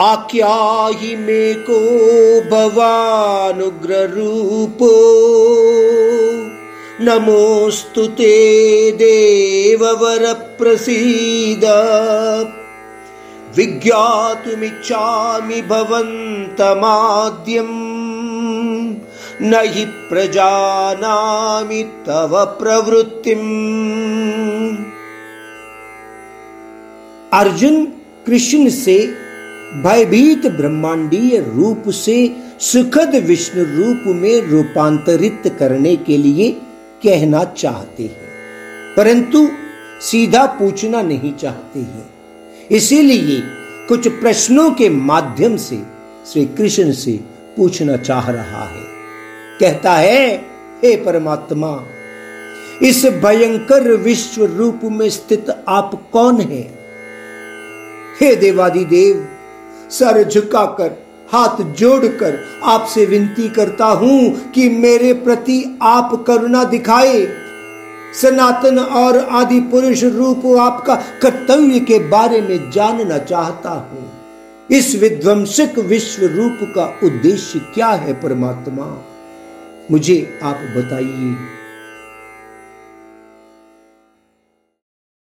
आख्या ही मे को भवानुग्र रूपो। नमोस्तु ते देववर प्रसीद। विज्ञातुमिच्छामि भवन्तमाद्यम्। न हि प्रजानामि तव प्रवृत्तिम्। अर्जुन कृष्ण से भयभीत ब्रह्मांडीय रूप से सुखद विष्णु रूप में रूपांतरित करने के लिए कहना चाहते हैं। परंतु सीधा पूछना नहीं चाहते हैं। इसीलिए कुछ प्रश्नों के माध्यम से श्री कृष्ण से पूछना चाह रहा है। कहता है, हे परमात्मा, इस भयंकर विश्व रूप में स्थित आप कौन है? हे देवादि देव सर झुकाकर, हाथ जोड़कर आपसे विनती करता हूँ कि मेरे प्रति आप करुणा दिखाए। सनातन और आदि पुरुष रूप आपका कर्तव्य के बारे में जानना चाहता हूँ। इस विध्वंसक विश्व रूप का उद्देश्य क्या है, परमात्मा? मुझे आप बताइए।